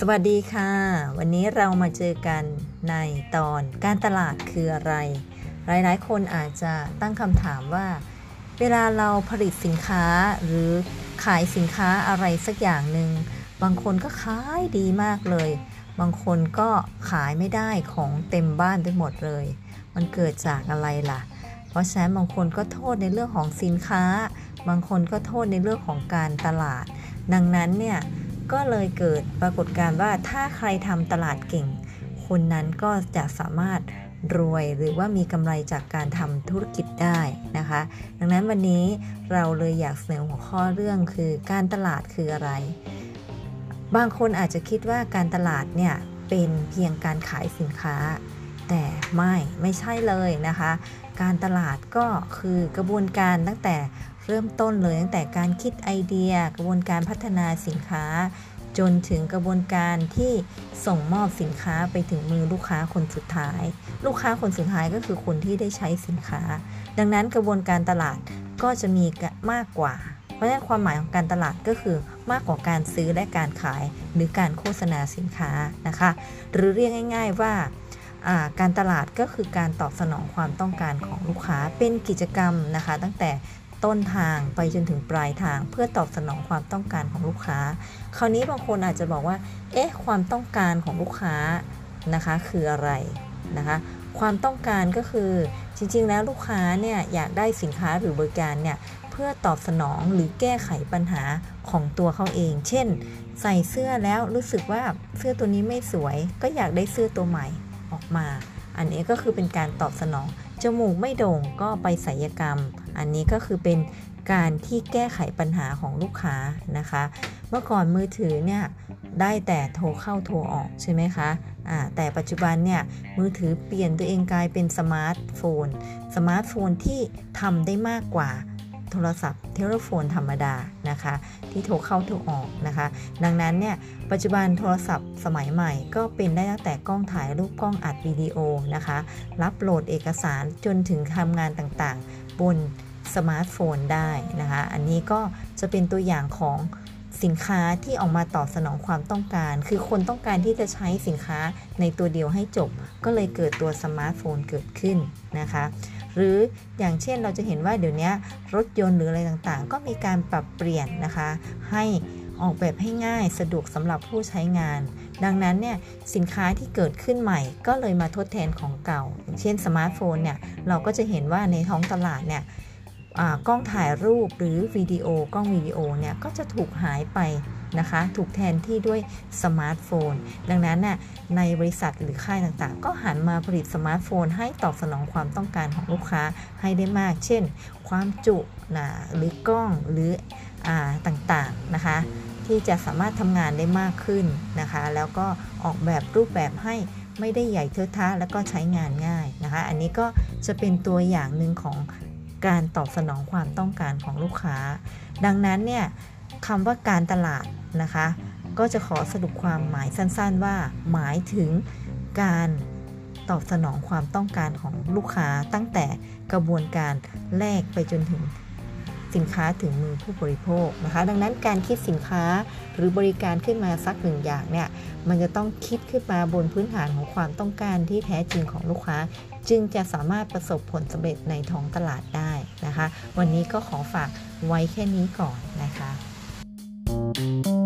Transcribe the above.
สวัสดีค่ะ วันนี้เรามาเจอกันในตอนการตลาดคืออะไร หลายๆ คนอาจจะตั้งคำถามว่า เวลาเราผลิตสินค้าหรือขายสินค้าอะไรสักอย่างหนึ่งบางคนก็ขายดีมากเลย บางคนก็ขายไม่ได้ของเต็มบ้านไปหมดเลย มันเกิดจากอะไรล่ะ เพราะฉะนั้นบางคนก็โทษในเรื่องของสินค้า บางคนก็โทษในเรื่องของการตลาด ดังนั้นเนี่ย ก็เลยเกิดปรากฏการณ์ว่าถ้าใครทำตลาดเก่ง คนนั้นก็จะสามารถรวยหรือว่ามีกำไรจากการทำธุรกิจได้นะคะ ดังนั้นวันนี้เราเลยอยากเสนอหัวข้อเรื่องคือการตลาดคืออะไร บางคนอาจจะคิดว่าการตลาดเนี่ยเป็นเพียงการขายสินค้า แต่ไม่ไม่ใช่เลยนะคะ การตลาดก็คือกระบวนการตั้งแต่ เริ่มต้นเลยตั้งแต่การคิดไอเดีย กระบวนการพัฒนาสินค้า จนถึงกระบวนการที่ส่งมอบสินค้าไปถึงมือลูกค้าคนสุดท้าย ลูกค้าคนสุดท้ายก็คือคนที่ได้ใช้สินค้า ดังนั้นกระบวนการตลาดก็จะมีมากกว่า เพราะฉะนั้นความหมายของการตลาดก็คือมากกว่าการซื้อและการขาย หรือการโฆษณาสินค้านะคะ หรือเรียกง่าย ๆว่าการตลาดก็คือการตอบสนองความต้องการของลูกค้าเป็นกิจกรรมนะคะ ตั้งแต่ ต้นทางไปจนถึงปลายทางเพื่อตอบสนองความต้องการของลูกค้า คราวนี้บางคนอาจจะบอกว่า เอ๊ะ ความต้องการของลูกค้านะคะ คืออะไรนะคะ ความต้องการก็คือจริงๆ แล้วลูกค้าเนี่ยอยากได้สินค้าหรือบริการเนี่ยเพื่อตอบสนองหรือแก้ไขปัญหาของตัวเขาเอง เช่น ใส่เสื้อแล้วรู้สึกว่าเสื้อตัวนี้ไม่สวย ก็อยากได้เสื้อตัวใหม่ออกมา อันนี้ก็คือเป็นการตอบสนองจมูกไม่โด่งก็ไปศัลยกรรม อันนี้ก็คือเป็นการที่แก้ไขปัญหาของลูกค้านะคะ เมื่อก่อนมือถือเนี่ยได้แต่โทรเข้าโทรออกใช่ไหมคะแต่ปัจจุบันเนี่ยมือถือเปลี่ยนตัวเองกลายเป็นสมาร์ทโฟน สมาร์ทโฟนที่ทำได้มากกว่าโทรศัพท์ telephone ธรรมดานะคะ ที่โทรเข้าโทรออกนะคะ ดังนั้นเนี่ยปัจจุบันโทรศัพท์สมัยใหม่ก็เป็นได้ตั้งแต่กล้องถ่ายรูปกล้องอัดวิดีโอนะคะ รับโหลดเอกสารจนถึงทำงานต่างๆ บน สมาร์ทโฟนได้นะคะ อันนี้ก็จะเป็นตัวอย่างของสินค้าที่ออกมาตอบสนองความต้องการ คือคนต้องการที่จะใช้สินค้าในตัวเดียวให้จบ ก็เลยเกิดตัวสมาร์ทโฟนเกิดขึ้นนะคะ หรืออย่างเช่นเราจะเห็นว่าเดี๋ยวนี้รถยนต์หรืออะไรต่างๆ ก็มีการปรับเปลี่ยนนะคะ ให้ออกแบบให้ง่ายสะดวกสำหรับผู้ใช้งาน ดังนั้นเนี่ยสินค้าที่เกิดขึ้นใหม่ ก็เลยมาทดแทนของเก่า เช่นสมาร์ทโฟนเนี่ยเราก็จะเห็นว่าในท้องตลาดเนี่ย กล้องถ่ายรูปหรือวิดีโอกล้องวิดีโอเนี่ยก็จะถูกหายไปนะคะ ถูกแทนที่ด้วยสมาร์ทโฟน ดังนั้นน่ะในบริษัทหรือค่ายต่างๆ ก็หันมาผลิตสมาร์ทโฟน ให้ตอบสนองความต้องการของลูกค้าให้ได้มาก เช่น ความจุนะหรือกล้องหรืออต่างๆนะคะ ที่จะสามารถทำงานได้มากขึ้นนะคะ แล้วก็ออกแบบรูปแบบให้ไม่ได้ใหญ่เทอะทะแล้วก็ใช้งานง่ายนะคะ อันนี้ก็จะเป็นตัวอย่างหนึ่งของ การตอบสนองความต้องการของลูกค้า ดังนั้นเนี่ยคำว่าการตลาดนะคะ ก็จะขอสรุปความหมายสั้นๆ ว่า หมายถึงการตอบสนองความต้องการของลูกค้าตั้งแต่กระบวนการแรกไปจนถึงสินค้าถึงมือผู้บริโภคนะคะ ดังนั้นการคิดสินค้าหรือบริการขึ้นมาสักหนึ่งอย่างเนี่ยมันจะต้องคิดขึ้นมาบนพื้นฐานของความต้องการที่แท้จริงของลูกค้า จึงจะสามารถประสบผลสำเร็จในท้องตลาดได้ นะคะ วันนี้ก็ขอฝากไว้แค่นี้ก่อนนะคะ Thank you.